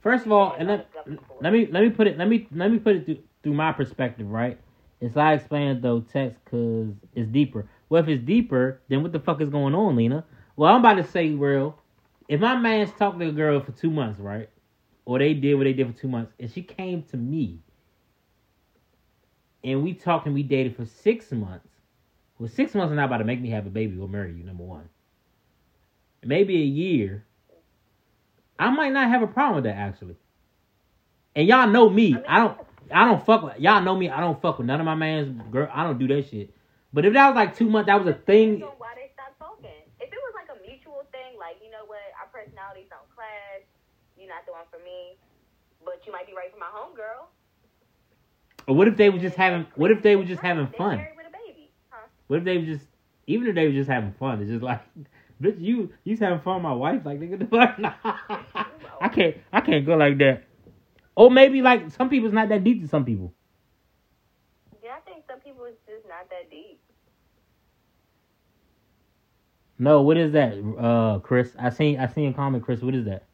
First of all, and let, let me let me put it let me let me put it through, through my perspective, right? It's I explained though text because it's deeper. Well, if it's deeper, then what the fuck is going on, Lena? Well, I'm about to say, real. If my man's talking to a girl for two months, right, or they did what they did for two months, and she came to me, and we talked and we dated for six months. Well, six months is not about to make me have a baby or marry you. Number one, maybe a year. I might not have a problem with that actually. And y'all know me. I don't. I don't fuck with y'all. Know me. I don't fuck with none of my man's girl. I don't do that shit. But if that was like two months, that was a thing. On why they stopped talking. If it was like a mutual thing, like you know what, our personalities don't clash. You're not the one for me, but you might be right for my homegirl. Or what if they were just having? What if they were just having fun? married with a baby, huh? What if they were just? Even if they were just having fun, it's just like, bitch, you you having fun with my wife? Like nigga, the fuck? Nah. Oh. I can't. I can't go like that. Or maybe like some people's not that deep to some people. Yeah, I think some people it's just not that deep. No, what is that, uh, Chris? I seen I seen a comment, Chris. What is that?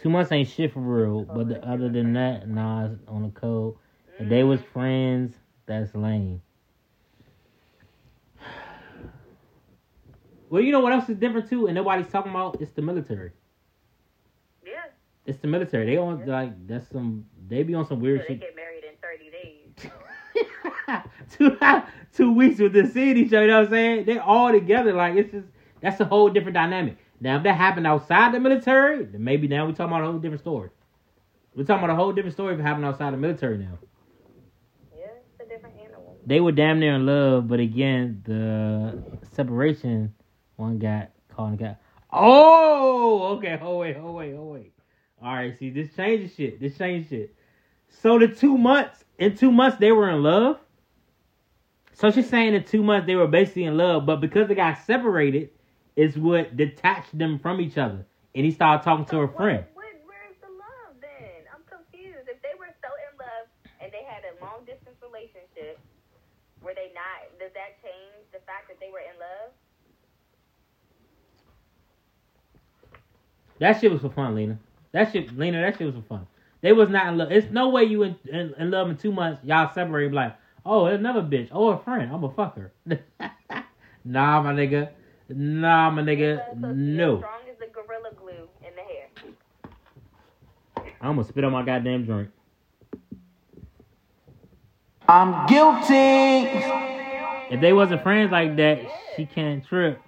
Two months ain't shit for real, but the, other than that, nah, on the code. If they was friends, that's lame. Well, you know what else is different too, and nobody's talking about? It's the military. Yeah, It's the military. They on like that's some. They be on some so weird they shit. get married in 30 days. two two weeks with the each other. You know what I'm saying? They're all together. Like it's just that's a whole different dynamic. Now, if that happened outside the military, then maybe now we're talking about a whole different story. We're talking about a whole different story if it happened outside the military now. Yeah, it's a different animal. They were damn near in love, but again, the separation one got caught and got. Oh, okay. Oh wait, oh wait, oh wait. All right, see, this changes shit. This changes shit. So the two months, in two months, they were in love. So she's saying in two months they were basically in love, but because they got separated, is what detached them from each other. And he started talking to her what- friend. What, where's the love then? I'm confused. If they were so in love and they had a long distance relationship, were they not? Does that change the fact that they were in love? That shit was for fun, Lena. That shit, Lena, that shit was for fun. They was not in love. It's no way you in, in, in love in two months. Y'all separate like, oh, another bitch. Oh, a friend. I'm a fucker. nah, my nigga. Nah, my nigga. So- so she's No. Strong as the gorilla glue in the hair. I'm gonna spit on my goddamn drink. I'm guilty. If they wasn't friends like that, she can't trip.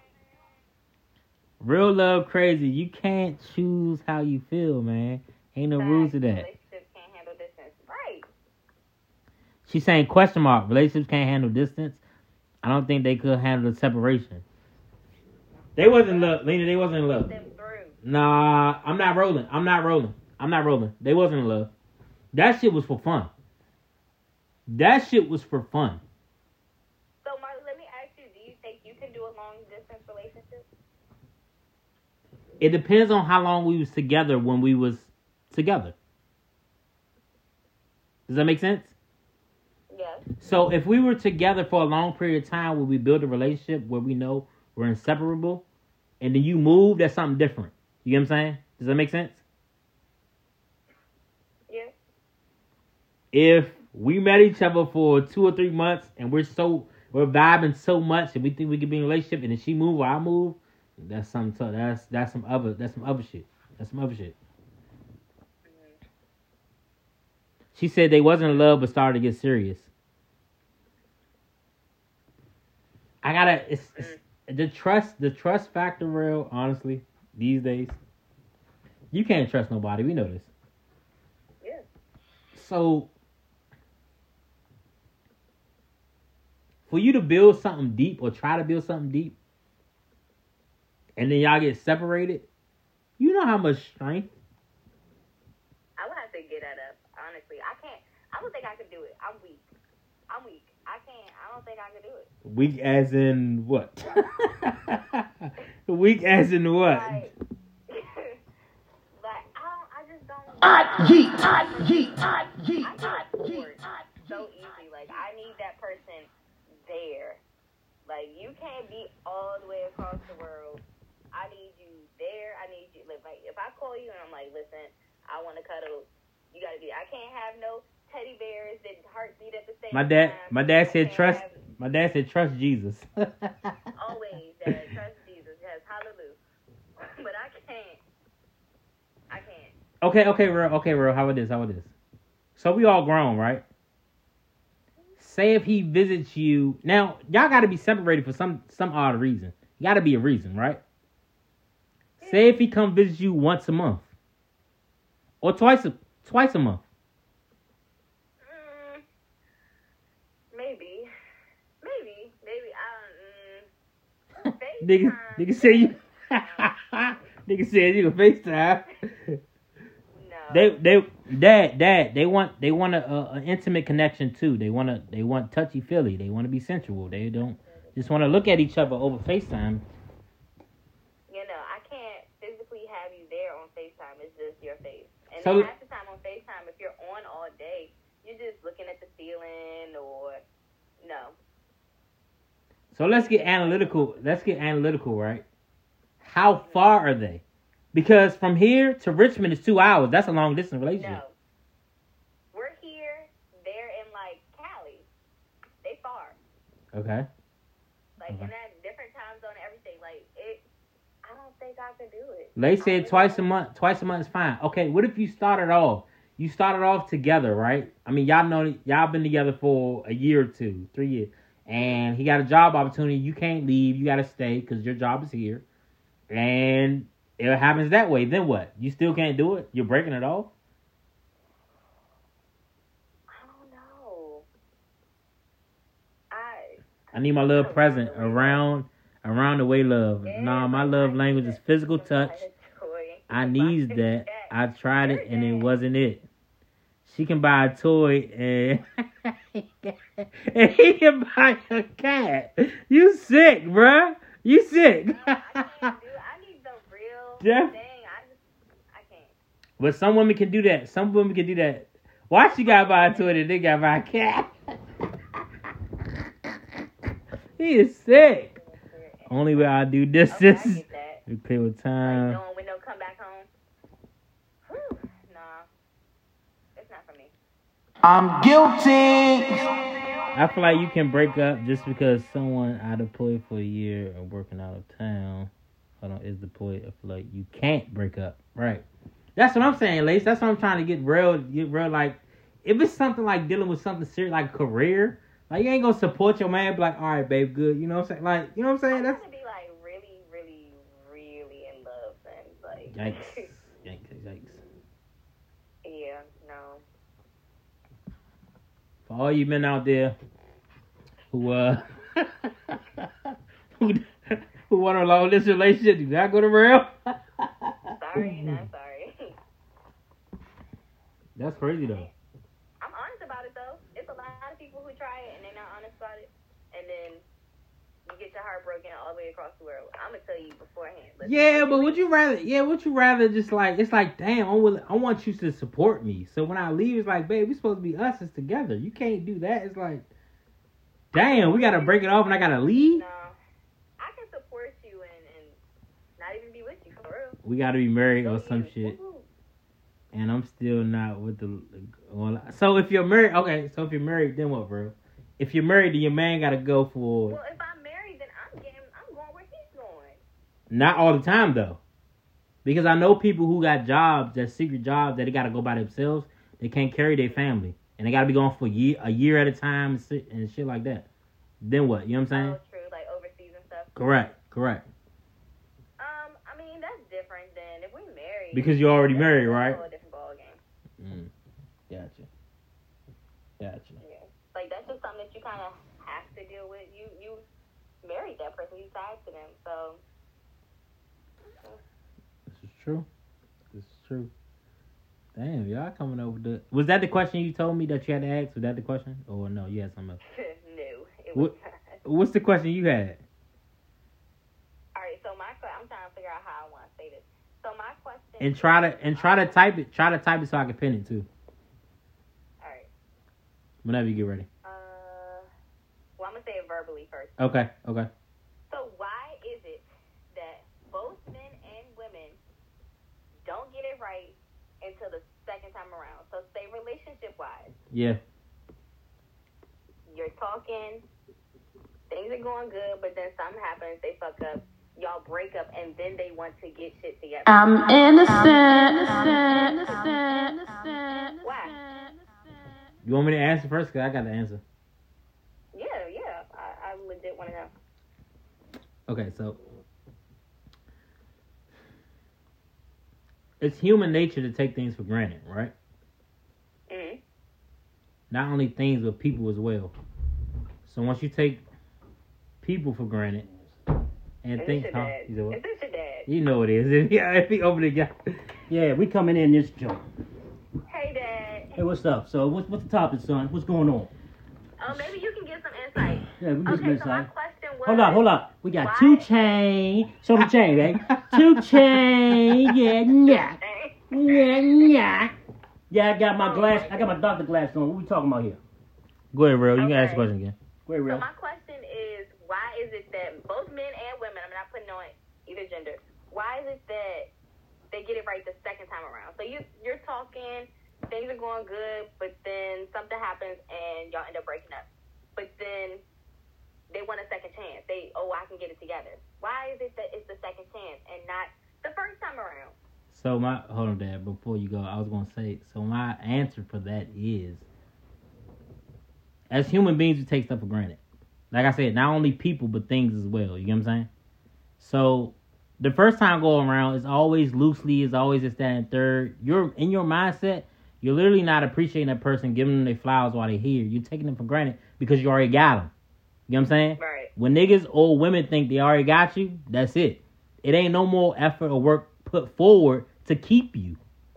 Real love crazy. You can't choose how you feel, man. Ain't no rules to that. Relationships can't handle distance. Right. She's saying question mark. Relationships can't handle distance. I don't think they could handle the separation. They wasn't in love, Lena. They wasn't in love. Nah, I'm not rolling. I'm not rolling. I'm not rolling. They wasn't in love. That shit was for fun. That shit was for fun. So, Mark, let me ask you: Do you think you can do a long distance relationship? It depends on how long we was together when we was together. Does that make sense? So if we were together for a long period of time, will we build a relationship where we know we're inseparable? and then you move, that's something different. You get what I'm saying? Does that make sense? Yeah. If we met each other for two or three months and we're so we're vibing so much and we think we could be in a relationship and then she move or I move, that's some t- that's that's some other that's some other shit. That's some other shit. Mm-hmm. She said they wasn't in love but started to get serious. I gotta it's, it's mm-hmm. the trust the trust factor real honestly these days. You can't trust nobody. We know this. Yeah. So for you to build something deep or try to build something deep and then y'all get separated, you know how much strength. I would have to get that up. Honestly, I can't. I don't think I could do it. I'm weak. I'm weak. I can't. I don't think I could do it. Weak as in what? Weak as in what? Like, like I don't. I just don't. I yeet, I yeet, I I yeet, I yeet, I so easy. Like I need that person there. Like you can't be all the way across the world. I need you there. I need you. Like, like if I call you and I'm like, listen, I want to cuddle. You gotta be. I can't have no teddy bears that heartbeat at the same My dad time. my dad said trust my dad said trust Jesus. Always, Dad. Trust Jesus. Yes, hallelujah. but I can't. I can't. Okay, okay, real, okay, real. How about this? How about this? So we all grown, right? Say if he visits you now, y'all got to be separated for some some odd reason. Got to be a reason, right? Say if he come visit you once a month, or twice a twice a month. Mm, maybe. Maybe. Maybe. I don't. Mm, Nigga, nigga say you. nigga said you can FaceTime. No. They they dad dad they want they want a, a, a intimate connection too. They want to they want touchy feely. They want to be sensual. They don't just want to look at each other over FaceTime. you know, I can't physically have you there on FaceTime. It's just your face. And So- half the time on FaceTime, if you're on all day, you're just looking at the ceiling or no. So let's get analytical. Let's get analytical, right? How far are they? Because from here to Richmond is two hours. That's a long distance relationship. No. We're here. They're in like Cali. They far. Okay. Like Okay. and at different time zone everything. Like it. I don't think I could do it. They said twice a month. Twice a month is fine. Okay. What if you started off? You started off together, right? I mean, y'all know y'all been together for a year or two, three years, and he got a job opportunity. You can't leave. You got to stay because your job is here, and it happens that way. Then what? You still can't do it. You're breaking it off. I don't know. I. I need my little present around around the way love. Yeah, Nah, my love language is physical touch. I needs that. I tried it and it wasn't it. She can buy a toy and, and he can buy a cat. You sick, bruh. You sick. I can't do. I need the real thing. I just. I can't. but some women can do that. Some women can do that. Why she gotta buy a toy and they gotta buy a cat? he is sick. Only way I do this Okay, is we play with time. knowing when they'll come back home. Whew, nah, it's not for me. I'm guilty. I feel like you can break up just because someone out of deployed for a year or working out of town. Hold on, is deployed. I feel like you can't break up. Right. That's what I'm saying, Lace. That's what I'm trying to get real. Get real. Like, if it's something like dealing with something serious like career, like you ain't gonna support your man. Be like, all right, babe, good. You know what I'm saying? Like, you know what I'm saying? I That's want to be like really, really, really in love and like. yikes, yikes, yikes. yeah, no. For all you men out there who uh who who want a long distance relationship, do not go to rail. Sorry, not sorry. That's crazy though. I'm honest about it though. It's a lot of people who try it and they're not honest about it, and then get your heart broken all the way across the world. I'm gonna tell you beforehand. Listen, Yeah, but would you rather? Yeah, would you rather just like it's like, damn, I will, I want you to support me. So when I leave, it's like, babe, we supposed to be us. It's together. You can't do that. It's like, damn, we gotta break it off, and I gotta leave. No, I can support you and and not even be with you for real. we got to be married or some shit, and I'm still not with the. Well, so if you're married, okay. So if you're married, then what, bro? If you're married, then your man got to go for. Well, if I'm married, then I'm getting, I'm going where he's going. Not all the time though, because I know people who got jobs, that secret jobs that they got to go by themselves. They can't carry their family, and they got to be gone for a year, a year at a time, and shit, and shit like that. Then what? You know what I'm saying? Oh, true, like overseas and stuff. Correct. Correct. Um, I mean that's different than if we married. Because you're already that's married, a right? whole different ballgame. Mm. Gotcha. Gotcha. Yeah, like that's just something that you kind of have to deal with. You you married that person, you tied to them, so true. This is true. Damn, y'all coming over the. Was that the question you told me that you had to ask? Was that the question? Or no, you had something else. no, it What- was not. What's the question you had? All right, so my que- I'm trying to figure out how I want to say this. So my question. And try to and try to type it. Try to type it so I can pin it too. All right. Whenever you get ready. Uh, well, I'm gonna say it verbally first. Okay. Okay. So why is it that both men and women don't get it right until the second time around? So say relationship wise, Yeah. you're talking, things are going good, but then something happens, they fuck up, y'all break up, and then they want to get shit together. I'm innocent, innocent, innocent, innocent. Why? You want me to answer first? Cause I got the answer. Yeah, yeah, I, I legit want to know. Okay, so it's human nature to take things for granted, right? Mm-hmm. Not only things but people as well. So once you take people for granted and think, huh? You, know you know it is. yeah, if he over the guy. Yeah, we coming in this joint. Hey, dad. Hey, what's up? So, what's what's the topic, son? What's going on? Oh, maybe you can give some insight. Yeah, we get some Okay, so my insight. question was. Hold on, hold on. We got Why- two chain. Show the chain, baby. two chain. Yeah, yeah, yeah, yeah. Yeah, I got my glass. I got my doctor glass on. What we talking about here? Go ahead, bro. You can ask the question again. Wait, So real. So my question is, why is it that both men and women, I'm not putting on either gender, why is it that they get it right the second time around? So you you're talking, things are going good, but then something happens and y'all end up breaking up. But then they want a second chance. They oh I can get it together. Why is it that it's the second chance and not the first time around? So my hold on, Dad. Before you go, I was gonna say. So my answer for that is, as human beings, we take stuff for granted. Like I said, not only people but things as well. You know what I'm saying? So the first time go around, is always loosely, is always this, that, third. You're in your mindset. You're literally not appreciating that person, giving them their flowers while they're here. You're taking them for granted because you already got them. You know what I'm saying? Right. When niggas or women think they already got you, that's it. It ain't no more effort or work put forward to keep you.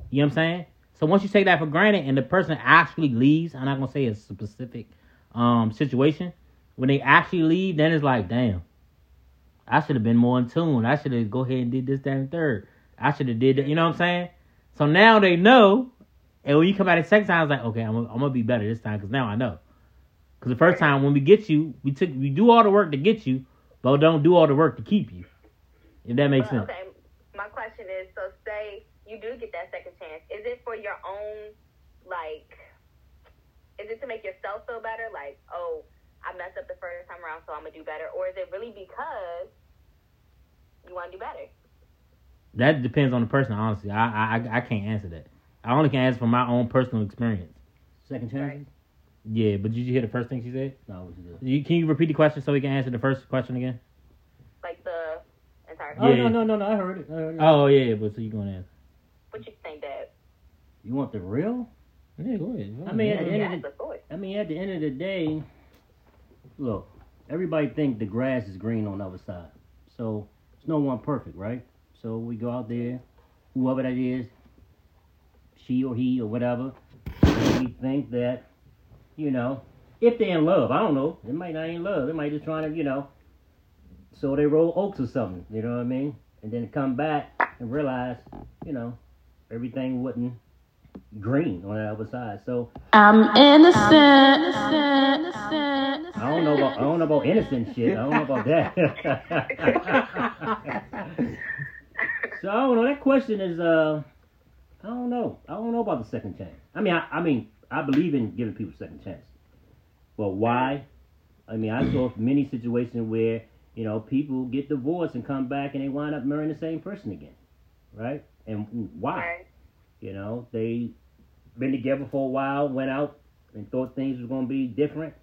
You know what I'm saying? So once you take that for granted and the person actually leaves, I'm not gonna say a specific um situation. When they actually leave, then it's like, damn, I should have been more in tune. I should have go ahead and did this, that, and third. I should have did that. You know what I'm saying? So now they know, and when you come out the second time, it's like, okay, I'm, I'm gonna be better this time because now I know. Because the first time when we get you, we took we do all the work to get you, but don't do all the work to keep you. If that makes Well, sense. okay, my question is, so say you do get that second chance, is it for your own, like, is it to make yourself feel better? Like, oh, I messed up the first time around, so I'm gonna do better, or is it really because you want to do better? That depends on the person. Honestly, I I I can't answer that. I only can answer from my own personal experience. Second chance? Yeah, but did you hear the first thing she said? No, what you do? Can you repeat the question so we can answer the first question again? Like the entire. Oh Yeah. no, no, no, no. I heard it. I heard it. Oh yeah, but so you gonna answer? What you think, Dad? You want the real? Yeah, go ahead. I mean, at the end of the. I mean, at the end of the day, look, everybody think the grass is green on the other side. So it's no one perfect, right? So we go out there, whoever that is, she or he or whatever, we think that, you know, if they're in love, I don't know, they might not in love. They might just trying to, you know, so they roll oaks or something. You know what I mean? And then come back and realize, you know, everything wasn't green on the other side. So I'm innocent, innocent, innocent. I don't know about I don't know about innocent shit. I don't know about that. So I don't know. That question is uh, I don't know. I don't know about the second chance. I mean, I, I mean, I believe in giving people second chance, but why? I mean, I saw many situations where you know people get divorced and come back and they wind up marrying the same person again, right? And why? Right. You know, they been together for a while, went out and thought things was gonna be different,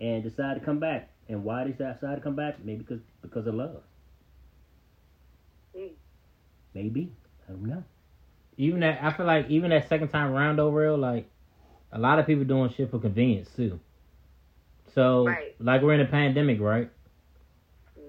and decided to come back. And why they decided to come back? Maybe because because of love. Mm. Maybe I don't know. Even that, I feel like even that second time round over, like a lot of people doing shit for convenience too. So, Right. like we're in a pandemic, right? Mm.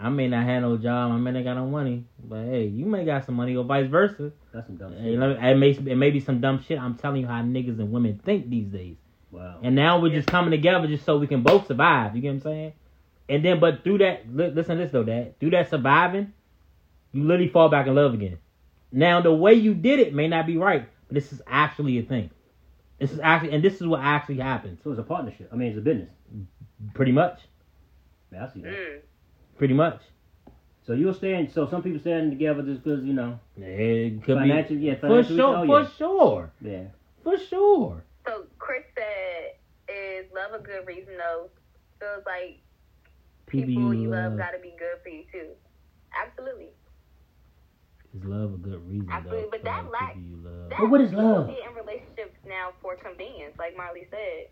I may not have no job, I may not got no money, but hey, you may got some money, or vice versa. That's some dumb shit. let it may it may be some dumb shit. I'm telling you how niggas and women think these days. Wow. And now we're just coming together just so we can both survive. You get what I'm saying? And then, but through that, li- listen to this though, Dad. Through that surviving, you literally fall back in love again. Now, the way you did it may not be right, but this is actually a thing. This is actually, and this is what actually happens. So it's a partnership. I mean, it's a business. Pretty much. Yeah, I see that. Mm. Pretty much. So you're staying. So some people staying together just because you know It could financial. be Yeah, for sure. oh, for sure. yeah. For sure. So Chris said, "Is love a good reason though?" Feels like People, people you you love love. got to be good for you too. Absolutely. Is love a good reason Absolutely, though? but that the lack- you love? That But what is people love? Get in relationships now for convenience, like Marley said.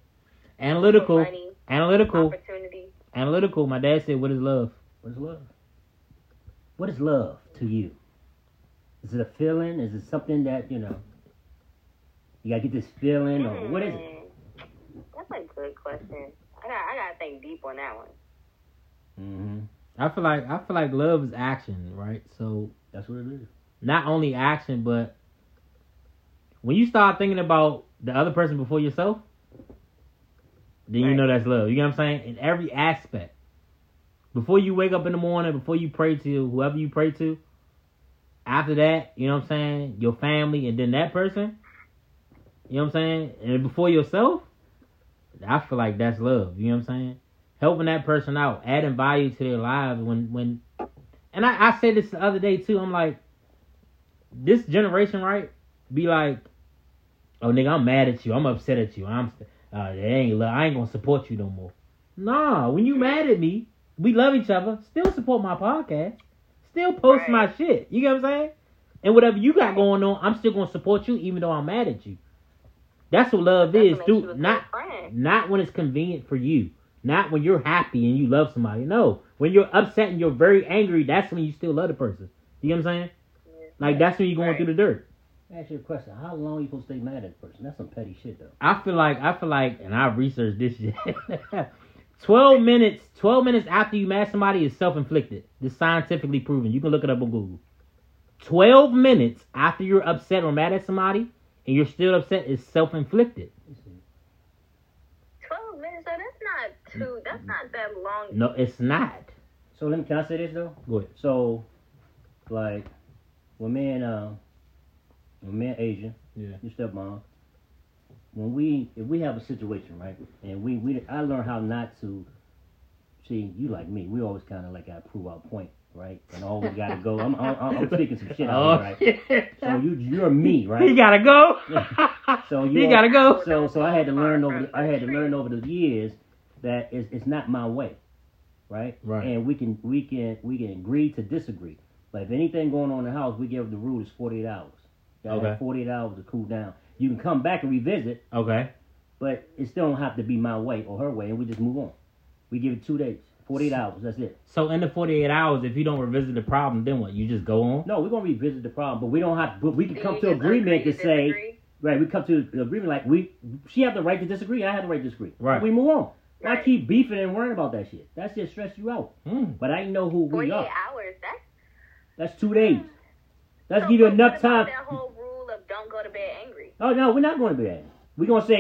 Analytical. Money, Analytical. opportunity. Analytical. My dad said, "What is love?" What is love? What is love to you? Is it a feeling? Is it something that you know? You gotta get this feeling, or what is it? Hmm. That's a good question. I got I gotta think deep on that one. Mm-hmm. I feel like I feel like love is action, right? So That's what it is. not only action, but when you start thinking about the other person before yourself, then you know that's love. You know what I'm saying? In every aspect. Before you wake up in the morning, before you pray to whoever you pray to, after that, you know what I'm saying? Your family and then that person. You know what I'm saying? And before yourself, I feel like that's love. You know what I'm saying? Helping that person out, adding value to their lives when when and I, I said this the other day too. I'm like, this generation, right? Be like, oh nigga, I'm mad at you. I'm upset at you. I'm uh, ain't love. I ain't gonna support you no more. Nah, when you mad at me, we love each other. Still support my podcast. Still post Right. my shit. You get what I'm saying? And whatever you got going on, I'm still gonna support you even though I'm mad at you. That's what love That's is, what makes you a dude. Not friend. not when it's convenient for you. Not when you're happy and you love somebody. No. When you're upset and you're very angry, that's when you still love the person. You know what I'm saying? Like that's when you're going Right. through the dirt. Ask you a question. How long you supposed to stay mad at the person? That's some petty shit, though. I feel like I feel like and I researched this shit. Twelve minutes twelve minutes after you mad at somebody is self inflicted. This scientifically proven. You can look it up on Google. Twelve minutes after you're upset or mad at somebody and you're still upset is self inflicted. Twelve minutes. So that's not. That's not that long. No, it's not. So let me. Can I say this though? Go ahead. So, like, when me and uh, when me and Asian, Yeah. your stepmom, when we if we have a situation right, and we we I learned how not to. See, you like me. We always kind of like got to prove our point, right? And always got to go. I'm, I'm I'm speaking some shit out here, right? So you you're me, right? He gotta go. So you he all- gotta go. So so I had to learn over the, I had to learn over the years that it's, it's not my way, right? Right. And we can we can we can agree to disagree. But if anything going on in the house, we give the rule is 48 hours. You gotta Okay. 48 hours to cool down. You can come back and revisit, Okay. but it still don't have to be my way or her way, and we just move on. We give it two days, 48 hours. That's it. So in the 48 hours, if you don't revisit the problem, then what? You just go on? No, we're gonna revisit the problem, but we don't have. But we can Do come to agreement agree to say. disagree? Right, we come to agreement like we she have the right to disagree, I have the right to disagree. Right. We move on. Why Right. keep beefing and worrying about that shit? That shit stress you out. Mm. But I know who we Forty-eight are. hours. That's. That's two days. Let's so give you enough time. That whole rule of don't go to bed angry. Oh no, we're not going to be that. We're gonna say